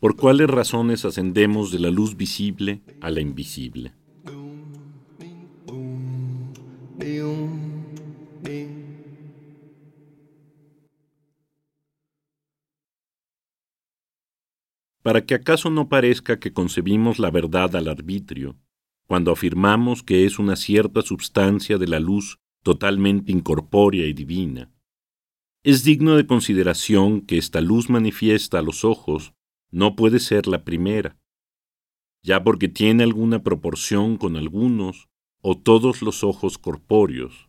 ¿Por cuáles razones ascendemos de la luz visible a la invisible? Para que acaso no parezca que concebimos la verdad al arbitrio, cuando afirmamos que es una cierta substancia de la luz totalmente incorpórea y divina. Es digno de consideración que esta luz manifiesta a los ojos no puede ser la primera, ya porque tiene alguna proporción con algunos o todos los ojos corpóreos,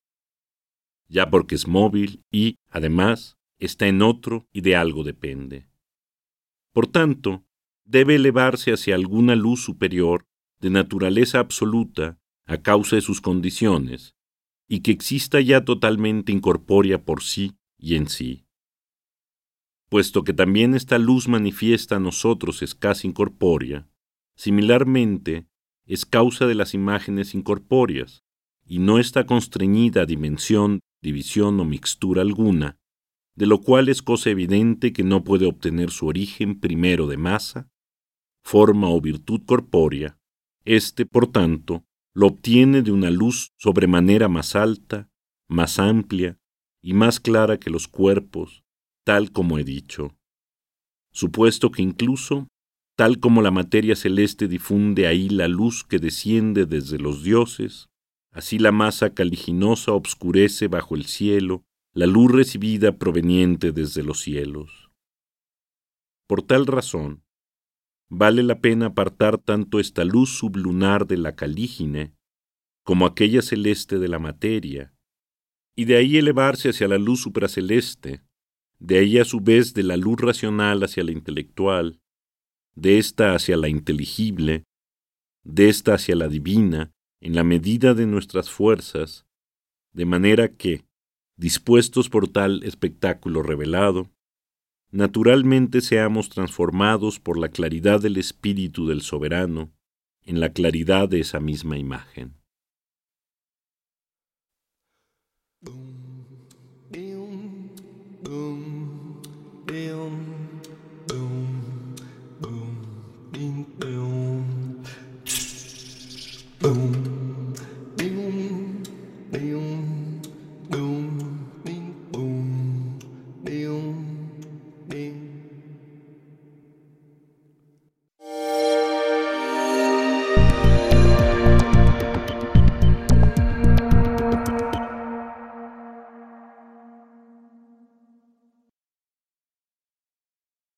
ya porque es móvil y, además, está en otro y de algo depende. Por tanto, debe elevarse hacia alguna luz superior de naturaleza absoluta a causa de sus condiciones, y que exista ya totalmente incorpórea por sí y en sí. Puesto que también esta luz manifiesta a nosotros es casi incorpórea, similarmente es causa de las imágenes incorpóreas, y no está constreñida a dimensión, división o mixtura alguna, de lo cual es cosa evidente que no puede obtener su origen primero de masa, forma o virtud corpórea, éste, por tanto, lo obtiene de una luz sobremanera más alta, más amplia y más clara que los cuerpos, tal como he dicho, supuesto que incluso, tal como la materia celeste difunde ahí la luz que desciende desde los dioses, así la masa caliginosa obscurece bajo el cielo la luz recibida proveniente desde los cielos. Por tal razón, vale la pena apartar tanto esta luz sublunar de la calígine como aquella celeste de la materia, y de ahí elevarse hacia la luz supraceleste, de ahí a su vez de la luz racional hacia la intelectual, de ésta hacia la inteligible, de ésta hacia la divina, en la medida de nuestras fuerzas, de manera que, dispuestos por tal espectáculo revelado, naturalmente seamos transformados por la claridad del Espíritu del Soberano en la claridad de esa misma imagen.